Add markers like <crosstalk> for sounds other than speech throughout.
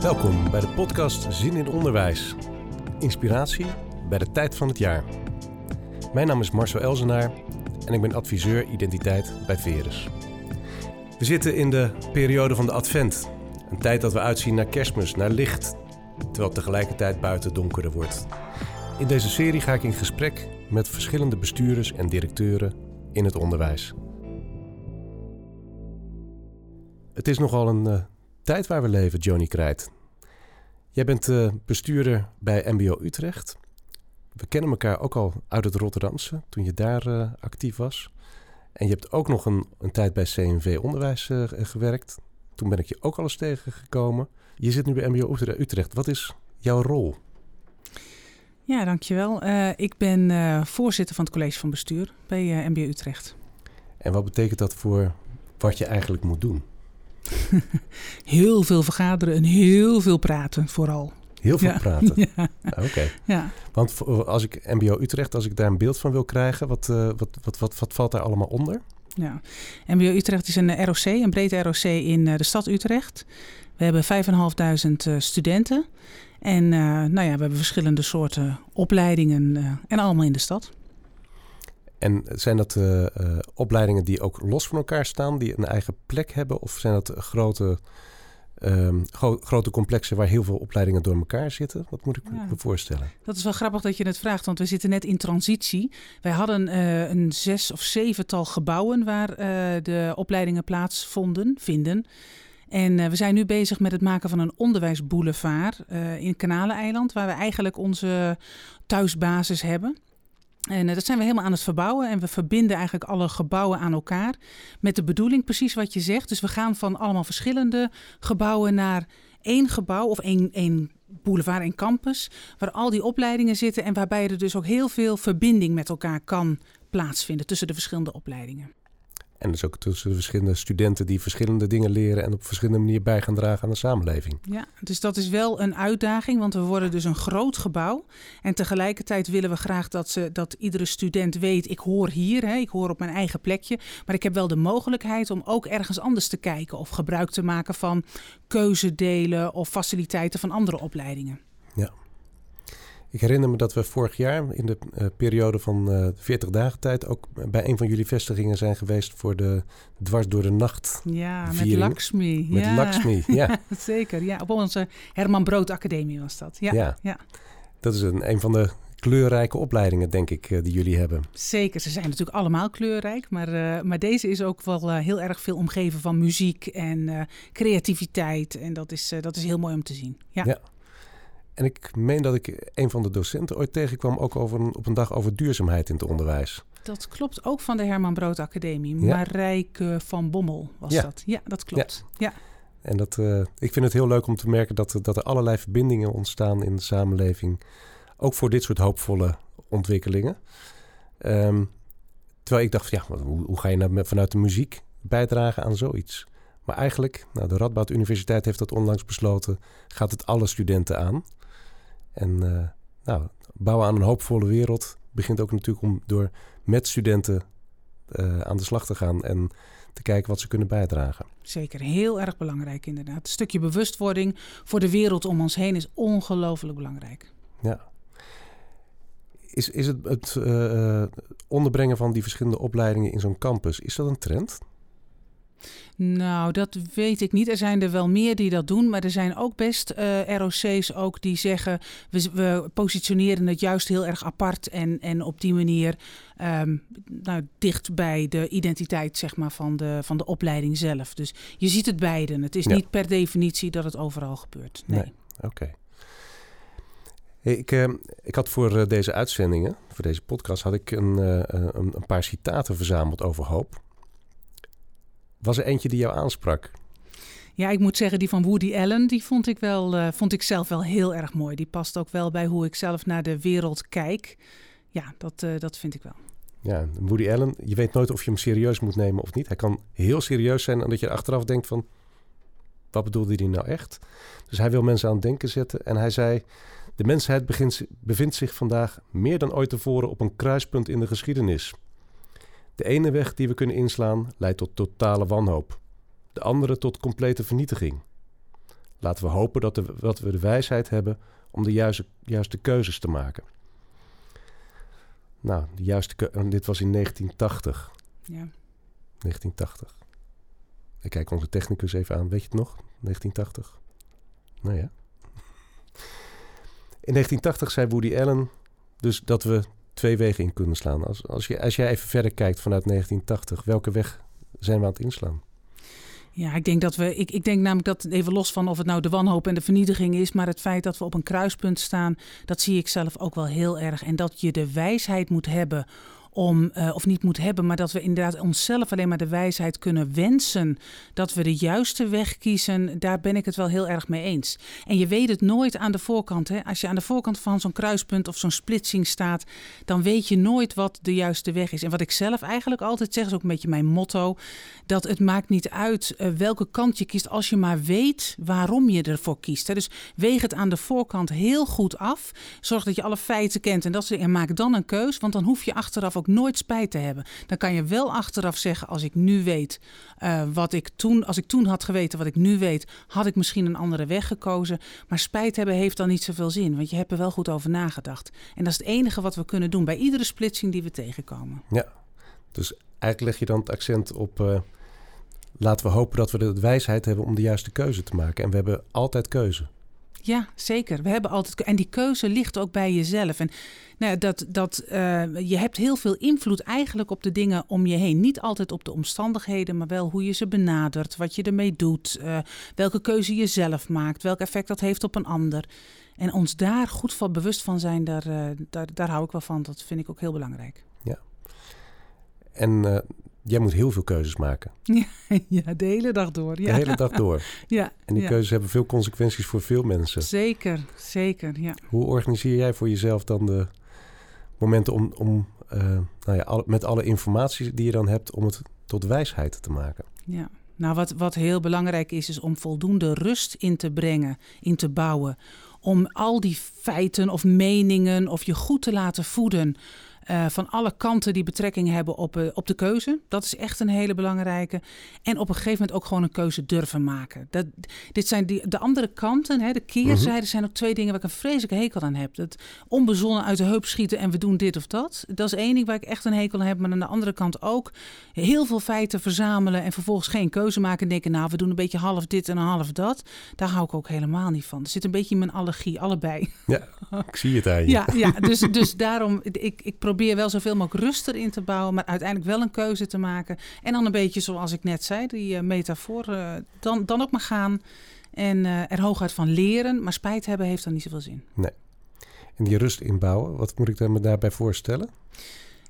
Welkom bij de podcast Zin in Onderwijs. Inspiratie bij de tijd van het jaar. Mijn naam is Marcel Elzenaar en ik ben adviseur identiteit bij Verus. We zitten in de periode van de Advent. Een tijd dat we uitzien naar kerstmis, naar licht, terwijl tegelijkertijd buiten donkerder wordt. In deze serie ga ik in gesprek met verschillende bestuurders en directeuren in het onderwijs. Het is nogal een uh, tijd waar we leven, Johnny Krijt. Jij bent uh, bestuurder bij MBO Utrecht. We kennen elkaar ook al uit het Rotterdamse, toen je daar uh, actief was. En je hebt ook nog een, een tijd bij CNV Onderwijs gewerkt. Toen ben ik je ook al eens tegengekomen. Je zit nu bij MBO Utrecht. Wat is jouw rol? Ja, dankjewel. Uh, ik ben uh, voorzitter van het college van bestuur bij uh, MBO Utrecht. En wat betekent dat voor wat je eigenlijk moet doen? <laughs> heel veel vergaderen en heel veel praten vooral. Heel veel ja. praten? <laughs> Ja. Oké. Okay. Ja. Want als ik MBO Utrecht, als ik daar een beeld van wil krijgen, wat, wat, wat, wat, wat valt daar allemaal onder? Ja, MBO Utrecht is een ROC, een breed ROC in de stad Utrecht. We hebben 5.500 studenten. En uh, nou ja, we hebben verschillende soorten opleidingen uh, en allemaal in de stad. En zijn dat uh, opleidingen die ook los van elkaar staan, die een eigen plek hebben? Of zijn dat grote, um, gro grote complexen waar heel veel opleidingen door elkaar zitten? Wat moet ik ja. me voorstellen? Dat is wel grappig dat je het vraagt, want we zitten net in transitie. Wij hadden een zes of zevental gebouwen waar de opleidingen plaatsvonden, vinden. En we zijn nu bezig met het maken van een onderwijsboulevard in Kanaleneiland, waar we eigenlijk onze thuisbasis hebben. En uh, dat zijn we helemaal aan het verbouwen. En we verbinden eigenlijk alle gebouwen aan elkaar. Met de bedoeling, precies wat je zegt. Dus we gaan van allemaal verschillende gebouwen naar één gebouw of één, één boulevard, één campus. Waar al die opleidingen zitten. En waarbij er dus ook heel veel verbinding met elkaar kan plaatsvinden tussen de verschillende opleidingen. En dus ook tussen de verschillende studenten die verschillende dingen leren en op verschillende manieren bij gaan dragen aan de samenleving. Ja, dus dat is wel een uitdaging, want we worden dus een groot gebouw. En tegelijkertijd willen we graag dat, ze, dat iedere student weet, ik hoor hier, hè, ik hoor op mijn eigen plekje. Maar ik heb wel de mogelijkheid om ook ergens anders te kijken of gebruik te maken van keuzedelen of faciliteiten van andere opleidingen. Ik herinner me dat we vorig jaar in de uh, periode van uh, 40 dagen tijd ook bij een van jullie vestigingen zijn geweest voor de dwars door de nacht. Ja, viering. met Lakshmi. Met ja. Lakshmi, ja. <laughs> Zeker, ja. Op onze Herman Brood Academie was dat. Ja, ja. ja. Dat is een, een van de kleurrijke opleidingen, denk ik, uh, die jullie hebben. Zeker, ze zijn natuurlijk allemaal kleurrijk, maar, uh, maar deze is ook wel uh, heel erg veel omgeven van muziek en creativiteit. En dat is, dat is heel mooi om te zien. Ja. ja. En ik meen dat ik een van de docenten ooit tegenkwam, ook over een, op een dag over duurzaamheid in het onderwijs. Dat klopt ook van de Herman Brood Academie. Ja. Marijke van Bommel was ja. dat. Ja, dat klopt. Ja. ja. En dat, uh, ik vind het heel leuk om te merken dat, dat er allerlei verbindingen ontstaan in de samenleving. Ook voor dit soort hoopvolle ontwikkelingen. Um, terwijl ik dacht, ja, hoe, hoe ga je nou vanuit de muziek bijdragen aan zoiets? Maar eigenlijk, nou, de Radboud Universiteit heeft dat onlangs besloten, gaat het alle studenten aan. En uh, nou, bouwen aan een hoopvolle wereld begint ook natuurlijk om door met studenten uh, aan de slag te gaan en te kijken wat ze kunnen bijdragen. Zeker, heel erg belangrijk inderdaad. Een stukje bewustwording voor de wereld om ons heen is ongelooflijk belangrijk. Ja. Is, is het, het uh, onderbrengen van die verschillende opleidingen in zo'n campus, is dat een trend? Nou, dat weet ik niet. Er zijn er wel meer die dat doen, maar er zijn ook best uh, ROC's ook die zeggen we, we, positioneren het juist heel erg apart en, en op die manier um, nou, dicht bij de identiteit zeg maar, van, de, van de opleiding zelf. Dus je ziet het beiden. Het is ja. niet per definitie dat het overal gebeurt. Nee. nee. Oké. Okay. Hey, ik, uh, ik had voor uh, deze uitzendingen, voor deze podcast, had ik een, uh, een, een, paar citaten verzameld over hoop. Was er eentje die jou aansprak? Ja, ik moet zeggen, die van Woody Allen, die vond ik, wel, uh, vond ik zelf wel heel erg mooi. Die past ook wel bij hoe ik zelf naar de wereld kijk. Ja, dat, uh, dat vind ik wel. Ja, Woody Allen, je weet nooit of je hem serieus moet nemen of niet. Hij kan heel serieus zijn en dat je achteraf denkt van... wat bedoelde hij nou echt? Dus hij wil mensen aan het denken zetten. En hij zei... de mensheid begint, bevindt zich vandaag meer dan ooit tevoren op een kruispunt in de geschiedenis... De ene weg die we kunnen inslaan leidt tot totale wanhoop. de andere tot complete vernietiging. Laten we hopen dat, de, dat we de wijsheid hebben om de juiste, juiste keuzes te maken. Nou, de juiste dit was in 1980. Ja. 1980. Ik kijk onze technicus even aan. Weet je het nog? 1980. Nou ja. In 1980 zei Woody Allen dus dat we twee wegen in kunnen slaan. Als, als, je, als jij even verder kijkt vanuit 1980, welke weg zijn we aan het inslaan? Ja, ik denk dat we. Ik, ik denk namelijk dat even los van of het nou de wanhoop en de vernietiging is, maar het feit dat we op een kruispunt staan, dat zie ik zelf ook wel heel erg. En dat je de wijsheid moet hebben om, uh, of niet moet hebben, maar dat we inderdaad onszelf alleen maar de wijsheid kunnen wensen dat we de juiste weg kiezen, daar ben ik het wel heel erg mee eens. En je weet het nooit aan de voorkant. Hè? Als je aan de voorkant van zo'n kruispunt of zo'n splitsing staat, dan weet je nooit wat de juiste weg is. En wat ik zelf eigenlijk altijd zeg, is ook een beetje mijn motto, dat het maakt niet uit uh, welke kant je kiest, als je maar weet waarom je ervoor kiest. Dus weeg het aan de voorkant heel goed af. Zorg dat je alle feiten kent en, dat, en maak dan een keus, want dan hoef je achteraf ook nooit spijt te hebben. Dan kan je wel achteraf zeggen, als ik nu weet uh, wat ik toen, als ik toen had geweten wat ik nu weet, had ik misschien een andere weg gekozen. Maar spijt hebben heeft dan niet zoveel zin, want je hebt er wel goed over nagedacht. En dat is het enige wat we kunnen doen bij iedere splitsing die we tegenkomen. Ja, dus eigenlijk leg je dan het accent op. Uh, laten we hopen dat we de wijsheid hebben om de juiste keuze te maken. En we hebben altijd keuze. Ja, zeker. We hebben altijd. En die keuze ligt ook bij jezelf. En nou, dat, dat, uh, je hebt heel veel invloed eigenlijk op de dingen om je heen. Niet altijd op de omstandigheden, maar wel hoe je ze benadert, wat je ermee doet, uh, welke keuze je zelf maakt, welk effect dat heeft op een ander. En ons daar goed van bewust van zijn, daar, uh, daar, daar hou ik wel van. Dat vind ik ook heel belangrijk. Ja. En jij moet heel veel keuzes maken. <laughs> Ja, de hele dag door. Ja. De hele dag door. <laughs> ja, en die keuzes hebben veel consequenties voor veel mensen. Zeker, zeker, ja. Hoe organiseer jij voor jezelf dan de momenten om, om uh, nou ja, met alle informatie die je dan hebt, om het tot wijsheid te maken? Ja, nou wat, wat heel belangrijk is, is om voldoende rust in te brengen, in te bouwen. Om al die feiten of meningen of je goed te laten voeden. Uh, van alle kanten die betrekking hebben op, uh, op de keuze. Dat is echt een hele belangrijke. En op een gegeven moment ook gewoon een keuze durven maken. Dat, dit zijn die, de andere kanten, hè, de keerzijden, -hmm. zijn ook twee dingen waar ik een vreselijke hekel aan heb. Dat onbezonnen uit de heup schieten en we doen dit of dat. Dat is één ding waar ik echt een hekel aan heb. Maar aan de andere kant ook heel veel feiten verzamelen en vervolgens geen keuze maken. En denken, nou, we doen een beetje half dit en half dat. Daar hou ik ook helemaal niet van. Er zit een beetje in mijn allergie, allebei. Ja, ik zie het aan je. Ja, ja dus, dus daarom, ik, ik probeer probeer wel zoveel mogelijk rust erin te bouwen, maar uiteindelijk wel een keuze te maken. En dan een beetje zoals ik net zei, die uh, metafoor, uh, dan, dan ook maar gaan en uh, er hooguit van leren. Maar spijt hebben heeft dan niet zoveel zin. Nee. En die rust inbouwen, wat moet ik me daarbij voorstellen?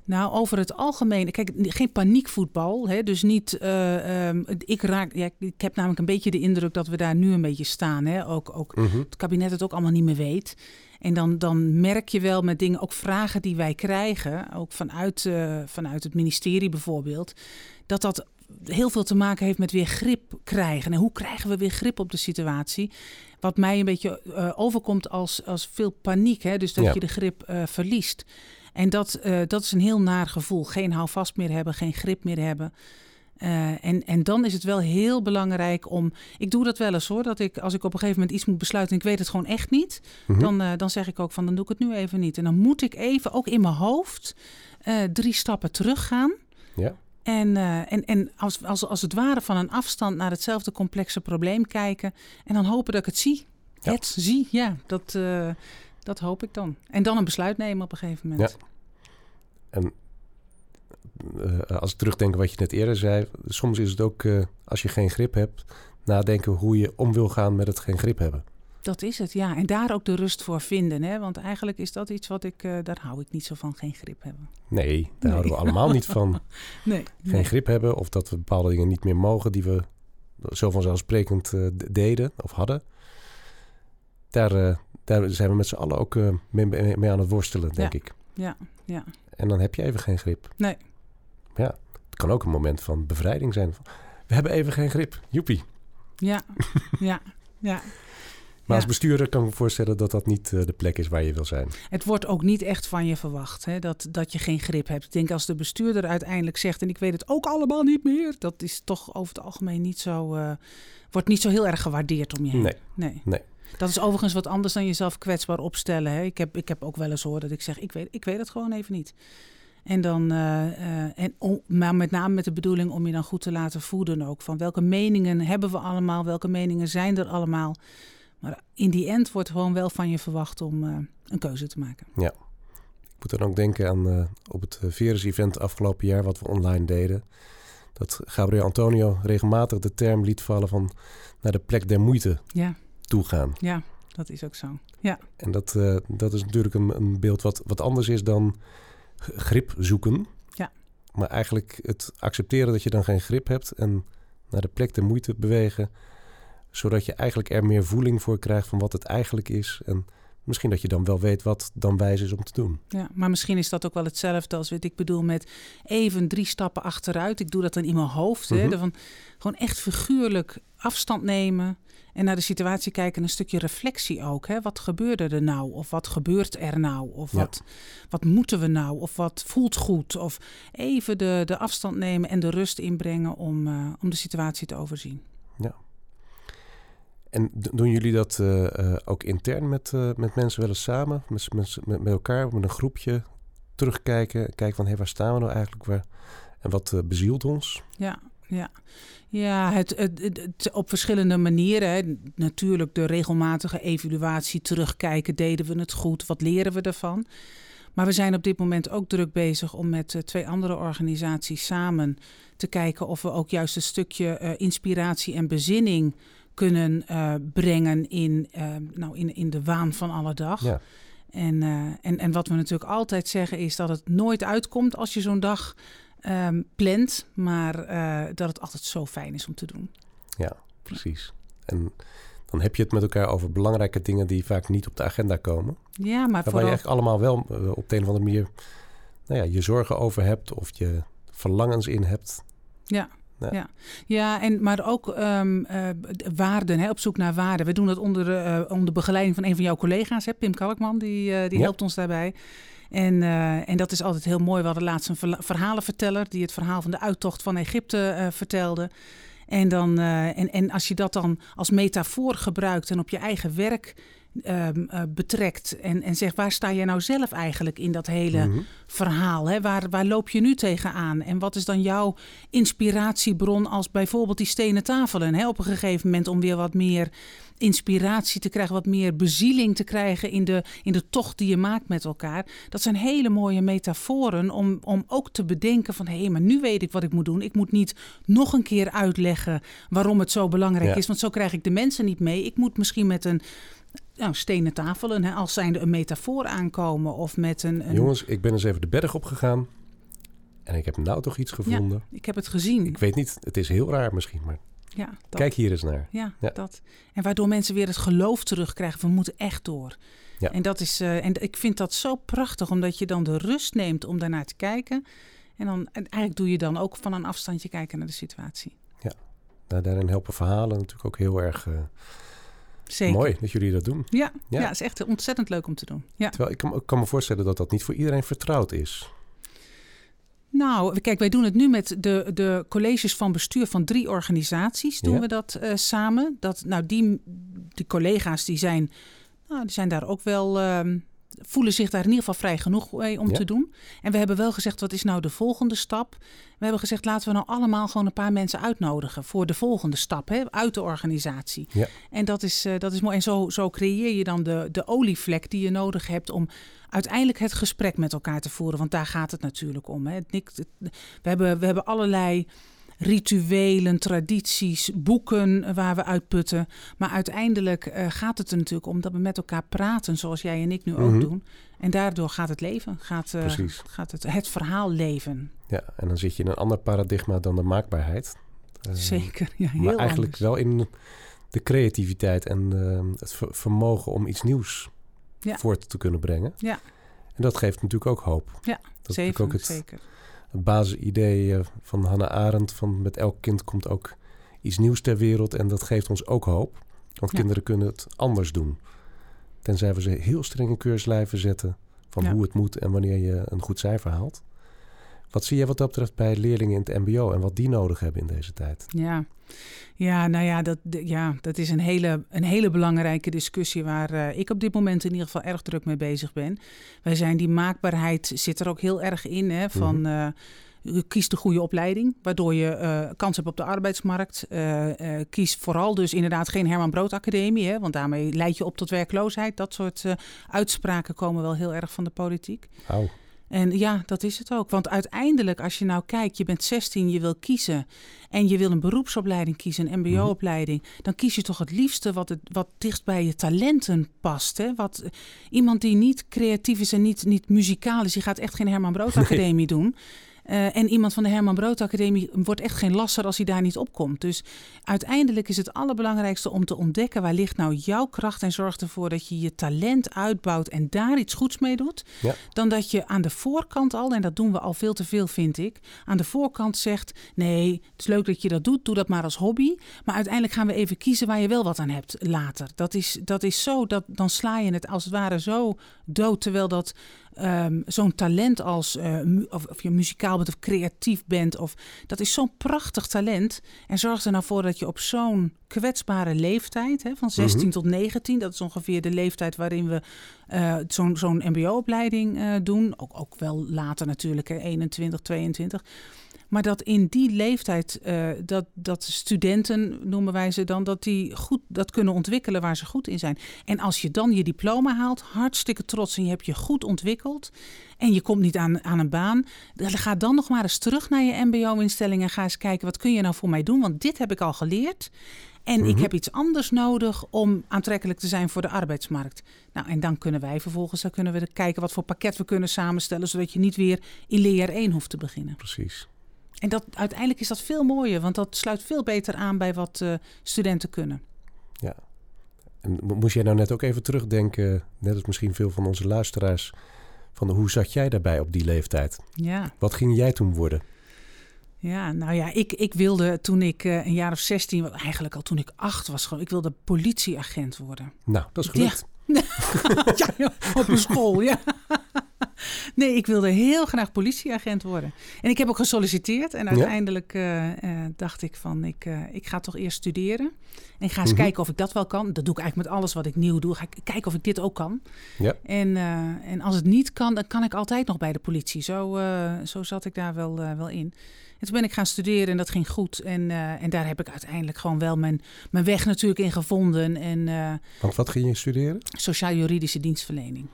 Nou, over het algemeen, kijk, geen paniekvoetbal. Hè, dus niet, uh, um, ik raak, ja, ik heb namelijk een beetje de indruk dat we daar nu een beetje staan. Hè? Ook, ook mm -hmm. het kabinet het ook allemaal niet meer weet. En dan, dan merk je wel met dingen, ook vragen die wij krijgen, ook vanuit, uh, vanuit het ministerie bijvoorbeeld, dat dat heel veel te maken heeft met weer grip krijgen. En hoe krijgen we weer grip op de situatie? Wat mij een beetje uh, overkomt als, als veel paniek, hè? dus dat ja. je de grip uh, verliest. En dat, dat is een heel naar gevoel. Geen houvast meer hebben, geen grip meer hebben. Uh, en, en dan is het wel heel belangrijk om. Ik doe dat wel eens hoor. Dat ik als ik op een gegeven moment iets moet besluiten en ik weet het gewoon echt niet. Mm -hmm. dan, uh, dan zeg ik ook van dan doe ik het nu even niet. En dan moet ik even ook in mijn hoofd uh, drie stappen teruggaan. Ja. En, en, en als, als, als het ware van een afstand naar hetzelfde complexe probleem kijken. En dan hopen dat ik het zie. Ja. Het zie, ja. Dat, dat hoop ik dan. En dan een besluit nemen op een gegeven moment. Ja. En als ik terugdenk wat je net eerder zei, soms is het ook uh, als je geen grip hebt, nadenken hoe je om wil gaan met het geen grip hebben. Dat is het, ja. En daar ook de rust voor vinden. Hè? Want eigenlijk is dat iets wat ik, uh, daar hou ik niet zo van, geen grip hebben. Nee, daar nee. houden we allemaal niet van. <laughs> nee, geen nee. grip hebben of dat we bepaalde dingen niet meer mogen die we zo vanzelfsprekend deden of hadden. Daar, daar zijn we met z'n allen ook mee, mee, aan het worstelen, denk ja. ik. Ja, ja. En dan heb je even geen grip. Nee. Ja, het kan ook een moment van bevrijding zijn. We hebben even geen grip. Joepie. Ja, ja, ja. Maar als bestuurder kan ik me voorstellen dat dat niet de plek is waar je wil zijn. Het wordt ook niet echt van je verwacht hè, dat, dat je geen grip hebt. Ik denk als de bestuurder uiteindelijk zegt, en ik weet het ook allemaal niet meer, dat is toch over het algemeen niet zo, wordt niet zo heel erg gewaardeerd om je heen. Nee. nee. nee. Dat is overigens wat anders dan jezelf kwetsbaar opstellen. Hè. Ik, heb, ik heb ook wel eens hoor dat ik zeg, ik weet, ik weet het gewoon even niet. En dan, uh, en maar met name met de bedoeling om je dan goed te laten voeden ook. Van welke meningen hebben we allemaal, welke meningen zijn er allemaal. Maar in die end wordt gewoon wel van je verwacht om uh, een keuze te maken. Ja, ik moet dan ook denken aan op het Verus-event afgelopen jaar wat we online deden. Dat Gabriel Antonio regelmatig de term liet vallen van naar de plek der moeite ja. toegaan. Ja, dat is ook zo. Ja. En dat, dat is natuurlijk een, een beeld wat, wat anders is dan grip zoeken. Ja. Maar eigenlijk het accepteren dat je dan geen grip hebt en naar de plek de moeite bewegen. Zodat je eigenlijk er meer voeling voor krijgt van wat het eigenlijk is. En misschien dat je dan wel weet wat dan wijs is om te doen. Ja, maar misschien is dat ook wel hetzelfde als wat ik bedoel met even drie stappen achteruit. Ik doe dat dan in mijn hoofd. Mm hè, van gewoon echt figuurlijk afstand nemen. En naar de situatie kijken, een stukje reflectie ook. Hè? Wat gebeurde er nou? Of wat gebeurt er nou? Of wat, wat moeten we nou? Of wat voelt goed? Of even de, de afstand nemen en de rust inbrengen om, uh, om de situatie te overzien. Ja. En doen jullie dat uh, uh, ook intern met, met mensen wel eens samen? Met, met, met elkaar, met een groepje? Terugkijken, kijken van hé, waar staan we nou eigenlijk? Waar, en wat bezielt ons? Ja, ja. Ja, het, het, het, op verschillende manieren. Hè. Natuurlijk de regelmatige evaluatie, terugkijken, deden we het goed, wat leren we ervan? Maar we zijn op dit moment ook druk bezig om met uh, twee andere organisaties samen te kijken of we ook juist een stukje uh, inspiratie en bezinning kunnen uh, brengen in, nou, in, in de waan van alle dag. Ja. En, en, en wat we natuurlijk altijd zeggen is dat het nooit uitkomt als je zo'n dag um, plant, maar uh, dat het altijd zo fijn is om te doen. Ja, precies. En dan heb je het met elkaar over belangrijke dingen die vaak niet op de agenda komen. Ja, maar Waar vooral... je eigenlijk allemaal wel uh, op de een of andere manier nou ja, je zorgen over hebt of je verlangens in hebt. Ja, ja. ja. Ja. en maar ook um, uh, waarden, hè, op zoek naar waarden. We doen dat onder, uh, onder begeleiding van een van jouw collega's, hè, Pim Kalkman, die, uh, die ja. helpt ons daarbij. En, uh, en dat is altijd heel mooi. We hadden laatst een verhalenverteller die het verhaal van de uittocht van Egypte uh, vertelde. En, dan, uh, en, en als je dat dan als metafoor gebruikt en op je eigen werk um, uh, betrekt en, en zegt waar sta je nou zelf eigenlijk in dat hele mm-hmm. verhaal? Hè? Waar, waar loop je nu tegenaan? En wat is dan jouw inspiratiebron als bijvoorbeeld die stenen tafelen? Hè? Op een gegeven moment om weer wat meer inspiratie te krijgen, wat meer bezieling te krijgen in de, in de tocht die je maakt met elkaar. Dat zijn hele mooie metaforen om, om ook te bedenken van hé, hey, maar nu weet ik wat ik moet doen. Ik moet niet nog een keer uitleggen waarom het zo belangrijk ja. is, want zo krijg ik de mensen niet mee. Ik moet misschien met een nou, stenen tafelen, hè, als zijnde een metafoor aankomen of met een, een... Jongens, ik ben eens even de berg opgegaan en ik heb nou toch iets gevonden. Ja, ik heb het gezien. Ik weet niet, het is heel raar misschien, maar ja, dat. kijk hier eens naar. Ja, ja, dat. En waardoor mensen weer het geloof terugkrijgen, we moeten echt door. Ja. En, dat is, uh, en ik vind dat zo prachtig, omdat je dan de rust neemt om daarnaar te kijken. En, dan, en eigenlijk doe je dan ook van een afstandje kijken naar de situatie. Ja, nou, daarin helpen verhalen natuurlijk ook heel erg... Uh, Zeker. Mooi dat jullie dat doen. Ja, ja. ja, is echt ontzettend leuk om te doen. Ja. Terwijl ik kan, ik kan me voorstellen dat dat niet voor iedereen vertrouwd is. Nou, kijk, wij doen het nu met de, de colleges van bestuur van drie organisaties. Doen Ja. we dat uh, samen. Dat, nou, die, die collega's die zijn, nou, die zijn daar ook wel. ehm, voelen zich daar in ieder geval vrij genoeg mee om Ja. te doen. En we hebben wel gezegd, wat is nou de volgende stap? We hebben gezegd, laten we nou allemaal gewoon een paar mensen uitnodigen voor de volgende stap hè, uit de organisatie. Ja. En dat is, eh, dat is mooi. En zo, zo creëer je dan de, de olievlek die je nodig hebt om uiteindelijk het gesprek met elkaar te voeren. Want daar gaat het natuurlijk om. Hè. We, hebben, we hebben allerlei rituelen, tradities, boeken waar we uitputten. Maar uiteindelijk eh, gaat het er natuurlijk om dat we met elkaar praten, zoals jij en ik nu ook Mhm. doen. En daardoor gaat het leven, gaat, eh, Precies. gaat het, het verhaal leven. Ja, en dan zit je in een ander paradigma dan de maakbaarheid. Eh, Zeker, ja, heel maar eigenlijk anders. wel in de creativiteit en eh, het ver- vermogen om iets nieuws Ja. voort te kunnen brengen. Ja. En dat geeft natuurlijk ook hoop. Ja, dat is natuurlijk ook het, zeker. Het basisidee eh, van Hannah Arendt... van met elk kind komt ook iets nieuws ter wereld... en dat geeft ons ook hoop. Want Ja. kinderen kunnen het anders doen. Tenzij we ze heel strenge keurslijven zetten van Ja. hoe het moet en wanneer je een goed cijfer haalt. Wat zie je wat dat betreft bij leerlingen in het MBO en wat die nodig hebben in deze tijd? Ja, ja nou ja dat, ja, dat is een hele, een hele belangrijke discussie waar eh, ik op dit moment in ieder geval erg druk mee bezig ben. Wij zijn die maakbaarheid zit er ook heel erg in. Hè, van eh, kies de goede opleiding, waardoor je eh, kans hebt op de arbeidsmarkt. Kies vooral dus inderdaad geen Herman Brood Academie, hè, want daarmee leid je op tot werkloosheid. Dat soort uitspraken komen wel heel erg van de politiek. Au, En ja, dat is het ook. Want uiteindelijk, als je nou kijkt, je bent 16, je wil kiezen en je wil een beroepsopleiding kiezen, een MBO-opleiding, dan kies je toch het liefste wat, het, wat dicht bij je talenten past. Hè? Wat, iemand die niet creatief is en niet, niet muzikaal is, die gaat echt geen Herman Brood Academie doen. Eh, en iemand van de Herman Brood Academie wordt echt geen lasser als hij daar niet opkomt. Dus uiteindelijk is het allerbelangrijkste om te ontdekken waar ligt nou jouw kracht en zorg ervoor dat je je talent uitbouwt en daar iets goeds mee doet. Ja. Dan dat je aan de voorkant al, en dat doen we al veel te veel vind ik, aan de voorkant zegt nee, het is leuk dat je dat doet, doe dat maar als hobby. Maar uiteindelijk gaan we even kiezen waar je wel wat aan hebt later. Dat is, dat is zo, dat, dan sla je het als het ware zo dood, terwijl dat ehm, zo'n talent als, eh, of je muzikaal bent of creatief bent, of, dat is zo'n prachtig talent. En zorg er nou voor dat je op zo'n kwetsbare leeftijd, hè, van 16 Mhm. tot 19, dat is ongeveer de leeftijd waarin we eh, zo'n zo'n MBO-opleiding eh, doen. Ook, ook wel later natuurlijk, hè, 21, 22. Maar dat in die leeftijd, eh, dat, dat studenten, noemen wij ze dan, dat die goed dat kunnen ontwikkelen waar ze goed in zijn. En als je dan je diploma haalt, hartstikke trots en je hebt je goed ontwikkeld en je komt niet aan, aan een baan, dan ga dan nog maar eens terug naar je MBO-instelling en ga eens kijken, wat kun je nou voor mij doen? Want dit heb ik al geleerd. En ik Mhm. heb iets anders nodig om aantrekkelijk te zijn voor de arbeidsmarkt. Nou, en dan kunnen wij vervolgens dan kunnen we kijken wat voor pakket we kunnen samenstellen, zodat je niet weer in leer 1 hoeft te beginnen. precies. En dat, uiteindelijk is dat veel mooier, want dat sluit veel beter aan bij wat eh, studenten kunnen. En mo- moest jij nou net ook even terugdenken, net als misschien veel van onze luisteraars, van hoe zat jij daarbij op die leeftijd? Ja, Wat ging jij toen worden? ja nou ja, ik, ik wilde toen ik eh, een jaar of 16, was, eigenlijk al toen ik acht was, gewoon, ik wilde politieagent worden. Nou, dat is gelukt. ja, <laughs> ja, op een school, ja. <laughs> Nee, ik wilde heel graag politieagent worden. En ik heb ook gesolliciteerd. En uiteindelijk eh, eh, dacht ik van, ik, eh, ik ga toch eerst studeren. En ik ga eens Mhm. kijken of ik dat wel kan. Dat doe ik eigenlijk met alles wat ik nieuw doe. Ga ik kijken of ik dit ook kan. Ja. En, en als het niet kan, dan kan ik altijd nog bij de politie. Zo, zo zat ik daar wel, wel in. En toen ben ik gaan studeren en dat ging goed. En, en daar heb ik uiteindelijk gewoon wel mijn, mijn weg natuurlijk in gevonden. En Want wat ging je studeren? sociaal-juridische dienstverlening.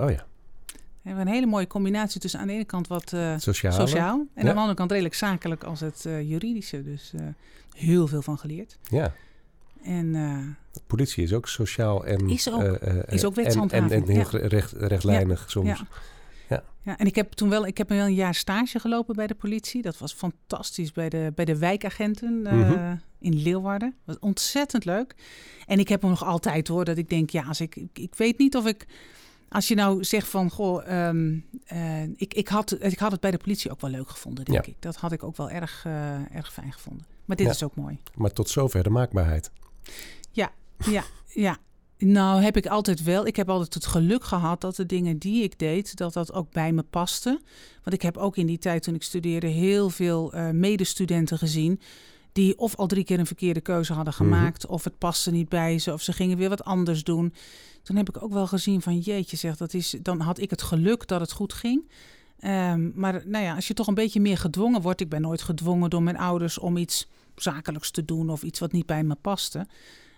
Oh ja, We hebben een hele mooie combinatie tussen aan de ene kant wat eh, sociaal en Ja. aan de andere kant redelijk zakelijk als het eh, juridische. Dus eh, heel veel van geleerd. Ja, En politie is ook sociaal en... Is ook. Is ook wetshandhaving, En, en heel ja. recht, rechtlijnig soms. ja. ja, en ik heb toen wel, ik heb wel een jaar stage gelopen bij de politie. Dat was fantastisch bij de, bij de wijkagenten Mhm. in Leeuwarden. Dat was ontzettend leuk. En ik heb hem nog altijd hoor, dat ik denk, ja, als ik, ik, ik weet niet of ik. Als je nou zegt van, goh, ehm, eh, ik, ik, had, ik had het bij de politie ook wel leuk gevonden, denk Ja. ik. Dat had ik ook wel erg, eh, erg fijn gevonden. Maar dit Ja. is ook mooi. Maar tot zover de maakbaarheid. Ja, ja. Nou, heb ik altijd wel. Ik heb altijd het geluk gehad dat de dingen die ik deed, dat dat ook bij me paste. Want ik heb ook in die tijd toen ik studeerde heel veel eh, medestudenten gezien. Die of al drie keer een verkeerde keuze hadden Mhm. gemaakt. Of het paste niet bij ze. Of ze gingen weer wat anders doen. Toen heb ik ook wel gezien van jeetje zeg, dat is, dan had ik het geluk dat het goed ging. Ehm, maar nou ja, als je toch een beetje meer gedwongen wordt. Ik ben nooit gedwongen door mijn ouders om iets zakelijks te doen. Of iets wat niet bij me paste.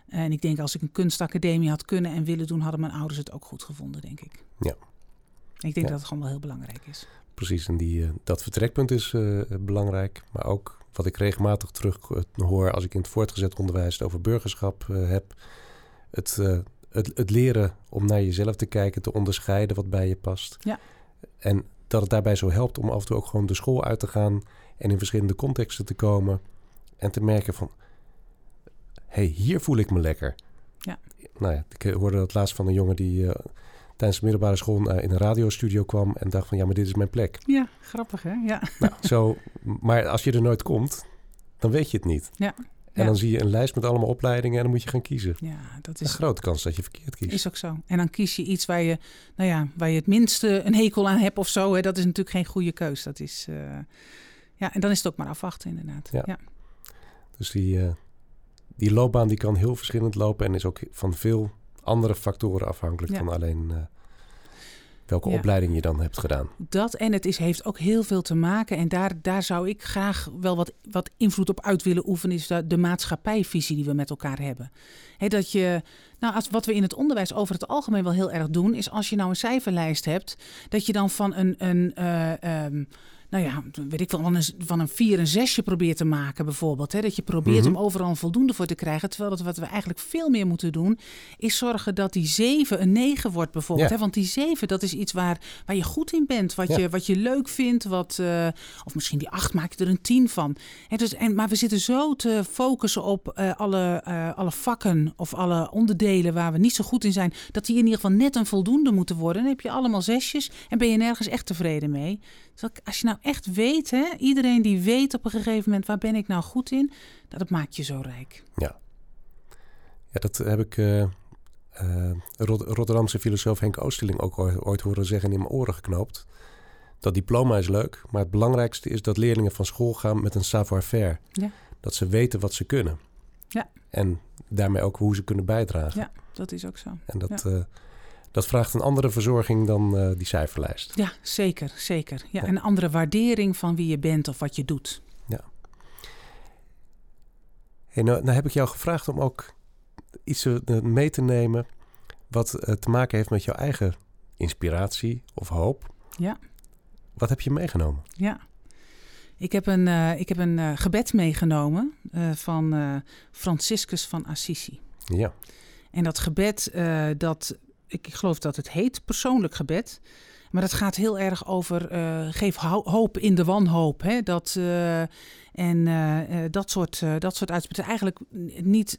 En ik denk als ik een kunstacademie had kunnen en willen doen, hadden mijn ouders het ook goed gevonden, denk ik. Ja. Ik denk Ja. dat het gewoon wel heel belangrijk is. Precies, en die, eh, dat vertrekpunt is eh, belangrijk. Maar ook wat ik regelmatig terug eh, hoor als ik in het voortgezet onderwijs het over burgerschap eh, heb. Het, eh, het, het leren om naar jezelf te kijken, te onderscheiden wat bij je past. Ja. En dat het daarbij zo helpt om af en toe ook gewoon de school uit te gaan en in verschillende contexten te komen. En te merken van, hé, hey, hier voel ik me lekker. Ja. Nou ja, ik hoorde dat laatst van een jongen die tijdens de middelbare school eh, in een radiostudio kwam en dacht van, ja, maar dit is mijn plek. Ja, grappig hè? Ja. <laughs> Nou, zo, maar als je er nooit komt, dan weet je het niet. Ja. En dan zie je een lijst met allemaal opleidingen en dan moet je gaan kiezen. Ja, dat is een grote kans dat je verkeerd kiest. Is ook zo. En dan kies je iets waar je, nou ja, waar je het minste een hekel aan hebt of zo. Hè. Dat is natuurlijk geen goede keus. Dat is, uh, ja, en dan is het ook maar afwachten inderdaad. Ja. ja. Dus die, uh, die loopbaan die kan heel verschillend lopen en is ook van veel andere factoren afhankelijk van alleen uh, welke opleiding je dan hebt gedaan. Dat en het is, heeft ook heel veel te maken. En daar, daar zou ik graag wel wat, wat invloed op uit willen oefenen. Is de, de maatschappijvisie die we met elkaar hebben. He, dat je, nou, als, wat we in het onderwijs over het algemeen wel heel erg doen. Is als je nou een cijferlijst hebt. Dat je dan van een. een uh, um, nou ja, weet ik wel, van een, van een vier een zesje probeert te maken bijvoorbeeld. Hè? Dat je probeert mm om overal een voldoende voor te krijgen. Terwijl dat wat we eigenlijk veel meer moeten doen, is zorgen dat die zeven een negen wordt bijvoorbeeld. Hè? Want die zeven, dat is iets waar, waar je goed in bent. Wat, je, wat je leuk vindt. Wat, uh, of misschien die acht maak je er een tien van. En dus, en, maar we zitten zo te focussen op uh, alle, uh, alle vakken of alle onderdelen waar we niet zo goed in zijn. Dat die in ieder geval net een voldoende moeten worden. Dan heb je allemaal zesjes en ben je nergens echt tevreden mee. Dus als je nou echt weet, hè, iedereen die weet op een gegeven moment waar ben ik nou goed in, dat maakt je zo rijk. Ja, ja dat heb ik uh, uh, Rotterdamse filosoof Henk Oosterling ook ooit horen zeggen in mijn oren geknoopt. Dat diploma is leuk, maar het belangrijkste is dat leerlingen van school gaan met een savoir-faire. Ja. Dat ze weten wat ze kunnen. Ja. En daarmee ook hoe ze kunnen bijdragen. Ja, dat is ook zo. En dat, ja. uh, dat vraagt een andere verzorging dan uh, die cijferlijst. Ja, zeker, zeker. Ja, Een andere waardering van wie je bent of wat je doet. Ja. Hey, nou, nou heb ik jou gevraagd om ook iets mee te nemen wat uh, te maken heeft met jouw eigen inspiratie of hoop. Ja. Wat heb je meegenomen? Ja. Ik heb een, uh, ik heb een gebed meegenomen van Franciscus van Assisi. Ja. En dat gebed, dat ik geloof dat het heet persoonlijk gebed. Maar het gaat heel erg over uh, geef hoop in de wanhoop. Hè? Dat, uh, en uh, dat soort, dat soort uitspraken. Eigenlijk niet.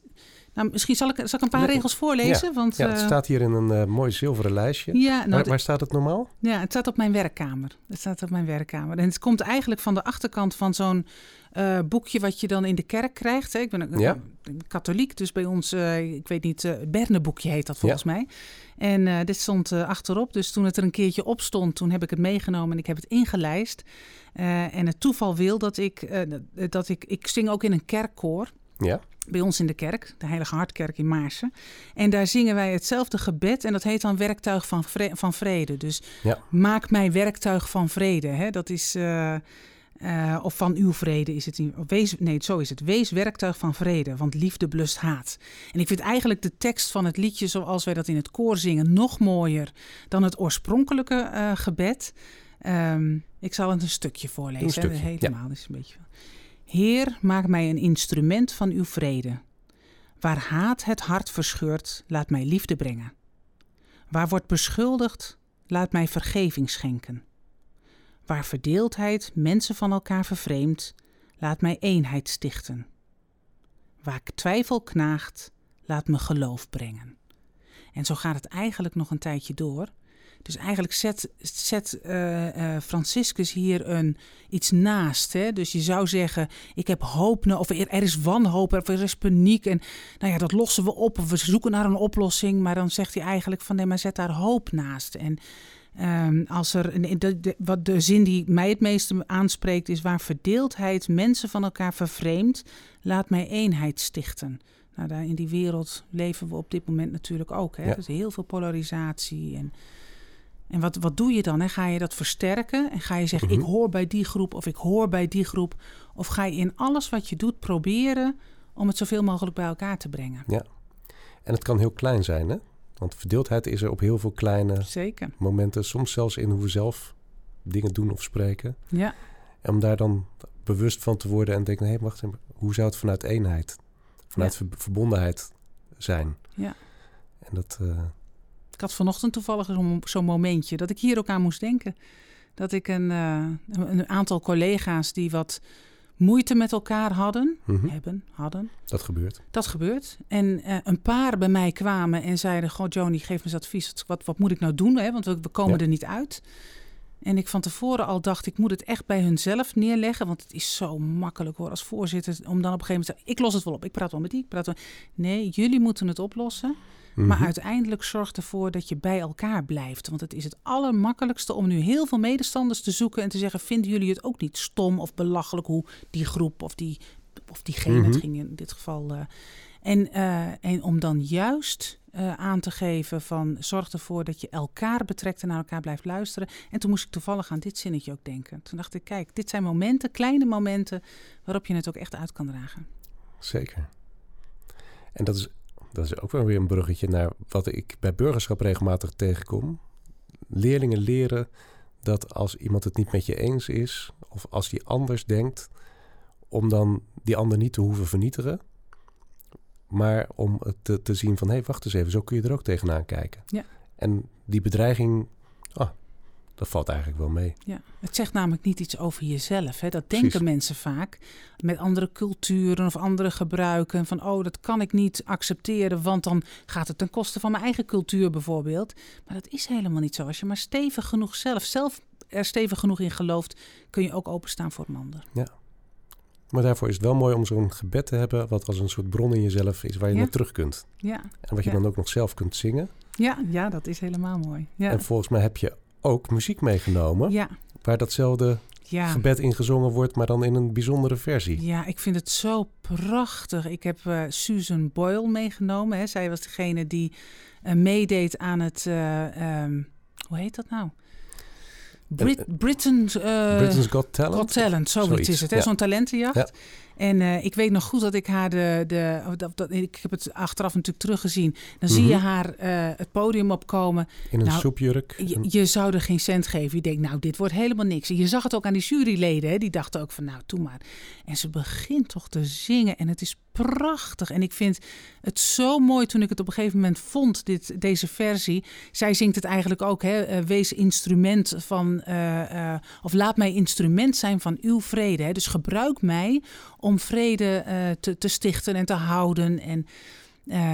Nou, misschien zal ik, zal ik een paar regels voorlezen. Ja, want, ja, het staat hier in een mooi zilveren lijstje. Ja, nou, waar, waar, staat het normaal? Ja, het staat op mijn werkkamer. Het staat op mijn werkkamer. En het komt eigenlijk van de achterkant van zo'n uh, boekje wat je dan in de kerk krijgt. Hè. Ik ben een, katholiek, dus bij ons, ik weet niet, uh, Berneboekje heet dat volgens mij. En dit stond achterop. Dus toen het er een keertje op stond, toen heb ik het meegenomen en ik heb het ingelijst. en het toeval wil dat ik, dat ik, ik zing ook in een kerkkoor. Ja. Bij ons in de kerk, de Heilige Hartkerk in Maarsen. En daar zingen wij hetzelfde gebed en dat heet dan werktuig van, vrede. Van vrede. Dus ja. maak mij werktuig van vrede. Hè? Dat is... Uh, of van uw vrede is het. Wees, nee, zo is het. Wees werktuig van vrede, want liefde blust haat. En ik vind eigenlijk de tekst van het liedje, zoals wij dat in het koor zingen, nog mooier dan het oorspronkelijke uh, gebed. Um, ik zal het een stukje voorlezen. Een stukje, Helemaal. Ja. Is een beetje... Heer, maak mij een instrument van uw vrede. Waar haat het hart verscheurt, laat mij liefde brengen. Waar wordt beschuldigd, laat mij vergeving schenken. Waar verdeeldheid mensen van elkaar vervreemdt, laat mij eenheid stichten. Waar twijfel knaagt, laat me geloof brengen. En zo gaat het eigenlijk nog een tijdje door. Dus eigenlijk zet, zet uh, uh, Franciscus hier een, iets naast. Hè? Dus je zou zeggen, ik heb hoop, of er, er is wanhoop, er is paniek. En nou ja, dat lossen we op, of we zoeken naar een oplossing. Maar dan zegt hij eigenlijk van, nee, maar zet daar hoop naast. En Um, als er, de, de, wat de zin die mij het meeste aanspreekt is waar verdeeldheid mensen van elkaar vervreemdt, laat mij eenheid stichten. Nou, daar in die wereld leven we op dit moment natuurlijk ook. Hè? Ja. Er is heel veel polarisatie. En, en wat, wat doe je dan? Hè? Ga je dat versterken en ga je zeggen: mm -hmm. ik hoor bij die groep of ik hoor bij die groep? Of ga je in alles wat je doet proberen om het zoveel mogelijk bij elkaar te brengen? Ja, en het kan heel klein zijn, hè? Want verdeeldheid is er op heel veel kleine Zeker. momenten. Soms zelfs in hoe we zelf dingen doen of spreken. Ja. En om daar dan bewust van te worden en denken... hé, hey, wacht even, hoe zou het vanuit eenheid, vanuit ja. verbondenheid zijn? Ja. En dat... Uh... Ik had vanochtend toevallig zo'n zo momentje dat ik hier ook aan moest denken. Dat ik een, uh, een aantal collega's die wat moeite met elkaar hadden. Mm-hmm. Hebben, hadden. Dat gebeurt. Dat gebeurt. En uh, een paar bij mij kwamen en zeiden: Goh, Joni, geef me eens advies. Wat, wat moet ik nou doen? Hè? Want we, we komen ja. er niet uit. En ik van tevoren al dacht, ik moet het echt bij hunzelf neerleggen. Want het is zo makkelijk hoor, als voorzitter, om dan op een gegeven moment te zeggen... ik los het wel op, ik praat wel met die, ik praat wel... Nee, jullie moeten het oplossen. Maar Mhm. uiteindelijk zorg ervoor dat je bij elkaar blijft. Want het is het allermakkelijkste om nu heel veel medestanders te zoeken... en te zeggen, vinden jullie het ook niet stom of belachelijk... hoe die groep of, die, of diegene, Mhm. het ging in dit geval... eh, en, eh, en om dan juist eh, aan te geven van zorg ervoor dat je elkaar betrekt en naar elkaar blijft luisteren. En toen moest ik toevallig aan dit zinnetje ook denken. Toen dacht ik, kijk, dit zijn momenten, kleine momenten, waarop je het ook echt uit kan dragen. Zeker. En dat is, dat is ook wel weer een bruggetje naar wat ik bij burgerschap regelmatig tegenkom. Leerlingen leren dat als iemand het niet met je eens is, of als die anders denkt, om dan die ander niet te hoeven vernietigen. Maar om het te, te zien van, hé, hey, wacht eens even, zo kun je er ook tegenaan kijken. Ja. En die bedreiging, ah, dat valt eigenlijk wel mee. Ja, het zegt namelijk niet iets over jezelf. Hè? Dat Precies. denken mensen vaak met andere culturen of andere gebruiken. Van oh, dat kan ik niet accepteren, want dan gaat het ten koste van mijn eigen cultuur bijvoorbeeld. Maar dat is helemaal niet zo. Als je maar stevig genoeg zelf, zelf er stevig genoeg in gelooft, kun je ook openstaan voor een ander. Maar daarvoor is het wel mooi om zo'n gebed te hebben, wat als een soort bron in jezelf is waar je Ja. naar terug kunt. Ja, En wat je Ja. dan ook nog zelf kunt zingen. ja, ja dat is helemaal mooi. Ja, En volgens mij heb je ook muziek meegenomen, ja, waar datzelfde ja. gebed in gezongen wordt, maar dan in een bijzondere versie. Ja, ik vind het zo prachtig. Ik heb eh, Susan Boyle meegenomen. Hè. Zij was degene die eh, meedeed aan het. eh, ehm, hoe heet dat nou? Brit Britain's, eh, Britain's Got Talent. Got Talent, zoiets, Zoiets, is het. ja. Zo'n talentenjacht. Ja. En eh, ik weet nog goed dat ik haar de. de dat, dat, ik heb het achteraf natuurlijk teruggezien. Dan zie je Mhm. haar eh, het podium opkomen. In een Nou, soepjurk. Je, zou er geen cent geven. Je denkt, nou, dit wordt helemaal niks. En je zag het ook aan die juryleden. Hè? Die dachten ook van, nou, doe maar. En ze begint toch te zingen. En het is prachtig. En ik vind het zo mooi toen ik het op een gegeven moment vond, dit, deze versie. Zij zingt het eigenlijk ook, hè? eh, wees instrument van... eh, eh, of laat mij instrument zijn van uw vrede. Hè? Dus gebruik mij om vrede eh, te, te stichten en te houden. En,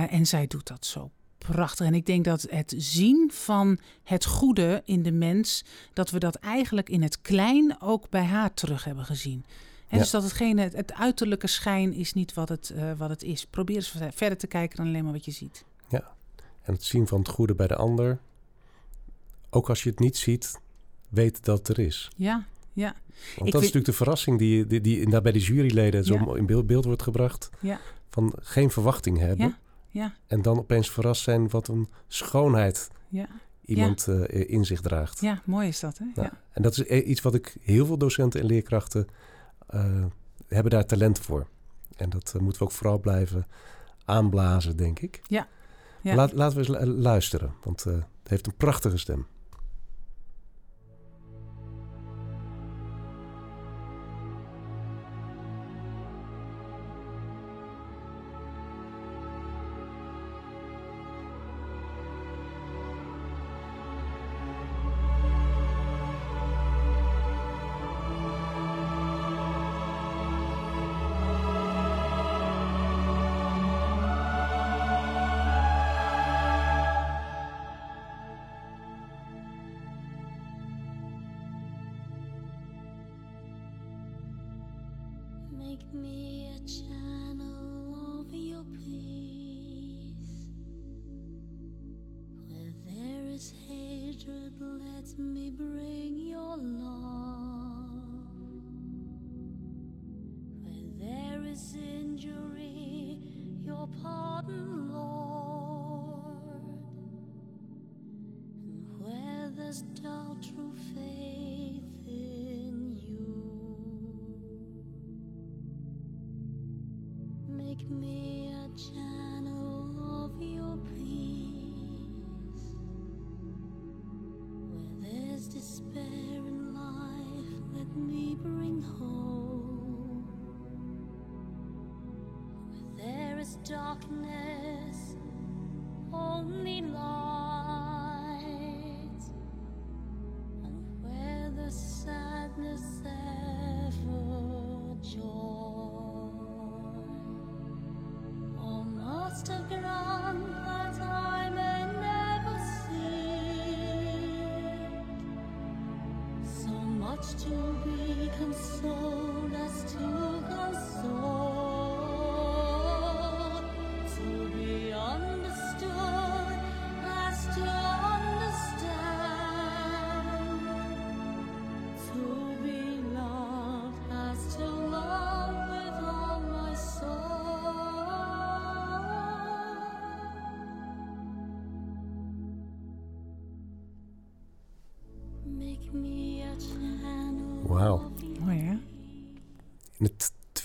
en zij doet dat zo prachtig. En ik denk dat het zien van het goede in de mens, dat we dat eigenlijk in het klein ook bij haar terug hebben gezien. En Ja. Dus dat hetgene, het, het uiterlijke schijn is niet wat het, wat het is. Probeer eens verder te kijken dan alleen maar wat je ziet. En het zien van het goede bij de ander. Ook als je het niet ziet, weet dat er is. Ja, ja, Want Ik dat is natuurlijk de verrassing die, die, die bij de juryleden zo Ja. in beeld, beeld wordt gebracht. Ja. Van geen verwachting hebben. Ja. ja, En dan opeens verrast zijn wat een schoonheid ja. iemand eh, in zich draagt. Ja, mooi is dat, hè? Ja. Ja. En dat is e- iets wat ik heel veel docenten en leerkrachten eh, hebben daar talent voor. En dat eh, moeten we ook vooral blijven aanblazen, denk ik. Ja. Ja. Laat, laten we eens lu- luisteren, want het heeft een prachtige stem.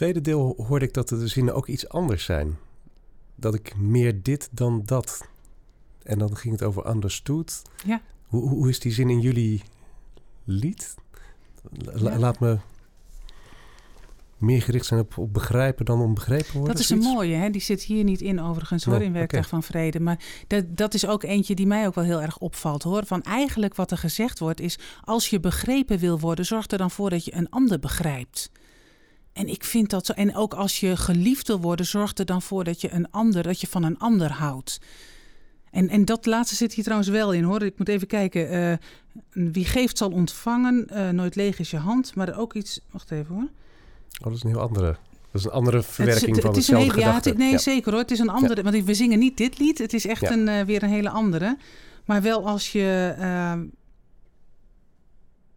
Tweede deel hoorde ik dat de zinnen ook iets anders zijn. Dat ik meer dit dan dat. En dan ging het over understood. Ja. Hoe, hoe is die zin in jullie lied? La- Ja. Laat me meer gericht zijn op, op begrijpen dan om begrepen worden. Dat is een mooie, hè? die zit hier niet in overigens hoor, Nee, in Werktuig van Vrede. Maar dat, dat is ook eentje die mij ook wel heel erg opvalt hoor. Van eigenlijk wat er gezegd wordt is, als je begrepen wil worden, zorg er dan voor dat je een ander begrijpt. En ik vind dat zo. En ook als je geliefd wil worden, zorg er dan voor dat je een ander, dat je van een ander houdt. En, en dat laatste zit hier trouwens wel in hoor. Ik moet even kijken. eh, wie geeft zal ontvangen. eh, nooit leeg is je hand. Maar ook iets. Wacht even hoor. Oh, dat is een heel andere. Dat is een andere verwerking het, is- van het is een hetzelfde hele, ja, gedachte. het- nee, Ja. zeker hoor. Het is een andere. Want we zingen niet dit lied. Het is echt een, eh, weer een hele andere. Maar wel als je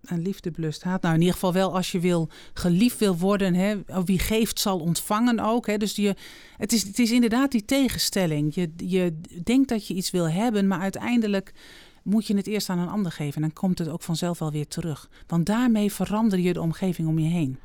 een liefde blust haat. Nou, in ieder geval wel als je wil geliefd wil worden. Hè, wie geeft zal ontvangen ook. Hè. Dus je, het, is, het is inderdaad die tegenstelling. Je, je denkt dat je iets wil hebben, maar uiteindelijk moet je het eerst aan een ander geven. En dan komt het ook vanzelf wel weer terug. Want daarmee verander je de omgeving om je heen.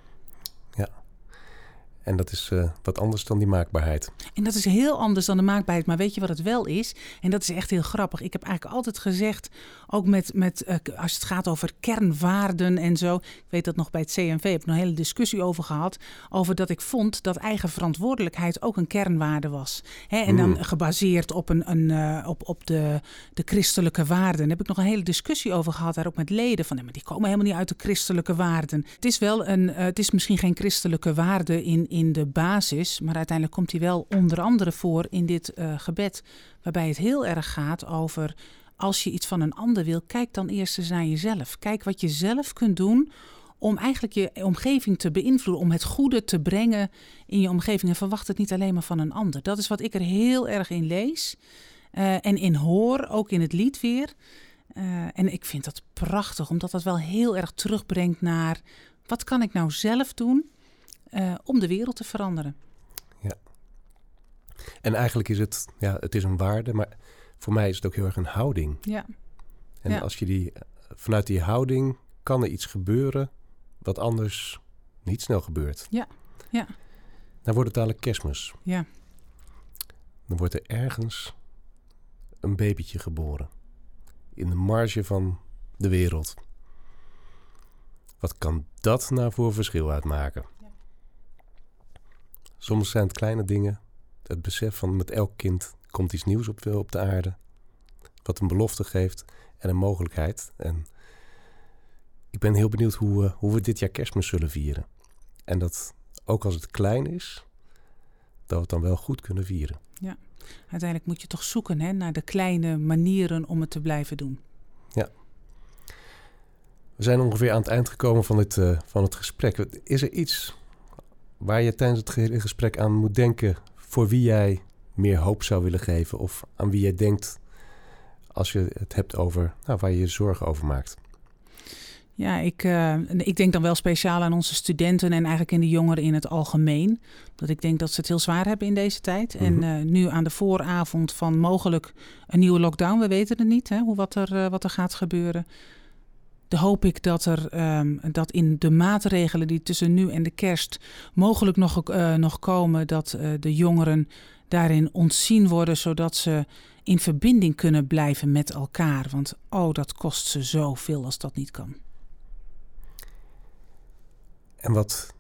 En dat is eh, wat anders dan die maakbaarheid. En dat is heel anders dan de maakbaarheid. Maar weet je wat het wel is? En dat is echt heel grappig. Ik heb eigenlijk altijd gezegd, ook met, met eh, als het gaat over kernwaarden en zo. Ik weet dat nog bij het CNV, heb ik een hele discussie over gehad. Over dat ik vond dat eigen verantwoordelijkheid ook een kernwaarde was. Hè, en dan Hmm. gebaseerd op, een, een, eh, op, op de, de christelijke waarden. Daar heb ik nog een hele discussie over gehad, daar ook met leden. Van, nee, maar die komen helemaal niet uit de christelijke waarden. Het is wel een, het is misschien geen christelijke waarde in, in de basis, maar uiteindelijk komt die wel onder andere voor in dit eh, gebed, waarbij het heel erg gaat over als je iets van een ander wil, kijk dan eerst eens naar jezelf. Kijk wat je zelf kunt doen om eigenlijk je omgeving te beïnvloeden, om het goede te brengen in je omgeving en verwacht het niet alleen maar van een ander. Dat is wat ik er heel erg in lees eh, en in hoor, ook in het lied weer. Eh, en ik vind dat prachtig, omdat dat wel heel erg terugbrengt naar wat kan ik nou zelf doen eh, om de wereld te veranderen. En eigenlijk is het, ja, het is een waarde, maar voor mij is het ook heel erg een houding. Ja, En Ja. als je die, vanuit die houding kan er iets gebeuren wat anders niet snel gebeurt. Ja, ja. Dan wordt het dadelijk kerstmis. ja. Dan wordt er ergens een babytje geboren. In de marge van de wereld. Wat kan dat nou voor verschil uitmaken? Soms zijn het kleine dingen. Het besef van met elk kind komt iets nieuws op, op de aarde. Wat een belofte geeft en een mogelijkheid. En ik ben heel benieuwd hoe, we- hoe we dit jaar kerstmis zullen vieren. En dat ook als het klein is, dat we het dan wel goed kunnen vieren. Uiteindelijk moet je toch zoeken hè, naar de kleine manieren om het te blijven doen. We zijn ongeveer aan het eind gekomen van het, eh, van het gesprek. Is er iets waar je tijdens het ge- gesprek aan moet denken voor wie jij meer hoop zou willen geven? Of aan wie jij denkt als je het hebt over nou, waar je je zorgen over maakt? Ja, ik, eh, ik denk dan wel speciaal aan onze studenten en eigenlijk in de jongeren in het algemeen. Dat ik denk dat ze het heel zwaar hebben in deze tijd. Mhm. En eh, nu aan de vooravond van mogelijk een nieuwe lockdown, we weten het niet, hè, hoe wat, er, eh, wat er gaat gebeuren. Hoop ik dat er ehm, dat in de maatregelen die tussen nu en de kerst mogelijk nog, eh, nog komen, dat eh, de jongeren daarin ontzien worden, zodat ze in verbinding kunnen blijven met elkaar. Want oh, dat kost ze zoveel als dat niet kan. En wat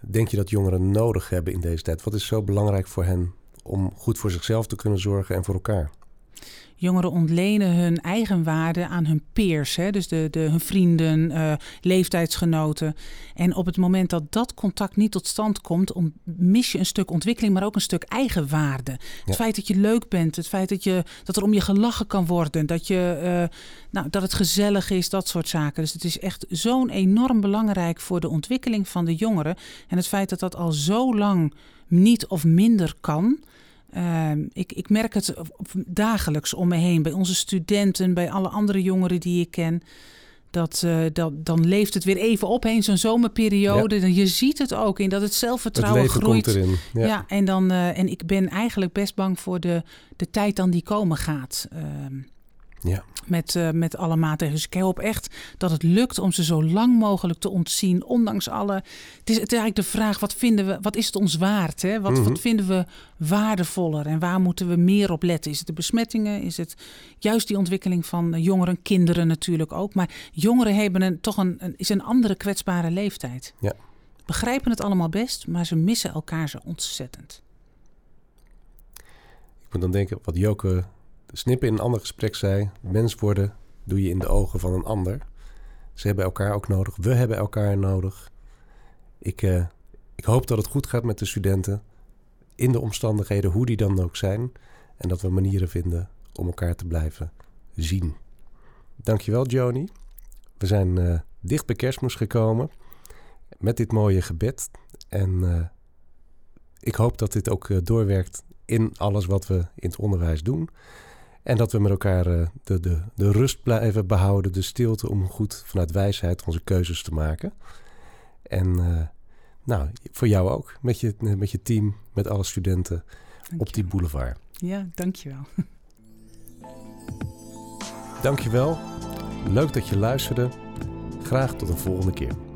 denk je dat jongeren nodig hebben in deze tijd? Wat is zo belangrijk voor hen om goed voor zichzelf te kunnen zorgen en voor elkaar? Jongeren ontlenen hun eigen waarde aan hun peers, hè? dus de, de, hun vrienden, uh, leeftijdsgenoten. En op het moment dat dat contact niet tot stand komt, om, mis je een stuk ontwikkeling, maar ook een stuk eigenwaarde. Ja. Het feit dat je leuk bent, het feit dat, je, dat er om je gelachen kan worden, dat, je, uh, nou, dat het gezellig is, dat soort zaken. Dus het is echt zo'n enorm belangrijk voor de ontwikkeling van de jongeren. En het feit dat dat al zo lang niet of minder kan. Uh, ik, ik, merk het dagelijks om me heen, bij onze studenten, bij alle andere jongeren die ik ken. Dat, uh, dat, dan leeft het weer even opheen, zo'n zomerperiode. Ja. Je ziet het ook in dat het zelfvertrouwen het groeit. Komt erin. Ja, ja en, dan, uh, en ik ben eigenlijk best bang voor de, de tijd dan die komen gaat. Uh, ja. Met, uh, met alle maatregelen. Dus ik hoop echt dat het lukt om ze zo lang mogelijk te ontzien. Ondanks alle. Het is, het is eigenlijk de vraag: wat, vinden we, wat is het ons waard? Hè? Wat, mm -hmm. wat vinden we waardevoller? En waar moeten we meer op letten? Is het de besmettingen? Is het juist die ontwikkeling van jongeren, kinderen natuurlijk ook? Maar jongeren hebben een, toch een, een, is een andere kwetsbare leeftijd. Ja. Begrijpen het allemaal best, maar ze missen elkaar zo ontzettend. Ik moet dan denken wat Joke Snippen in een ander gesprek zei: mens worden doe je in de ogen van een ander. Ze hebben elkaar ook nodig. We hebben elkaar nodig. Ik, uh, ik hoop dat het goed gaat met de studenten. In de omstandigheden, hoe die dan ook zijn. En dat we manieren vinden om elkaar te blijven zien. Dankjewel, Joni. We zijn uh, dicht bij kerstmis gekomen. Met dit mooie gebed. En uh, ik hoop dat dit ook doorwerkt in alles wat we in het onderwijs doen. En dat we met elkaar uh, de, de, de rust blijven behouden, de stilte om goed vanuit wijsheid onze keuzes te maken. En uh, nou, voor jou ook, met je, met je team, met alle studenten op die boulevard. Ja, dankjewel. <laughs> Dankjewel. Leuk dat je luisterde. Graag tot een volgende keer.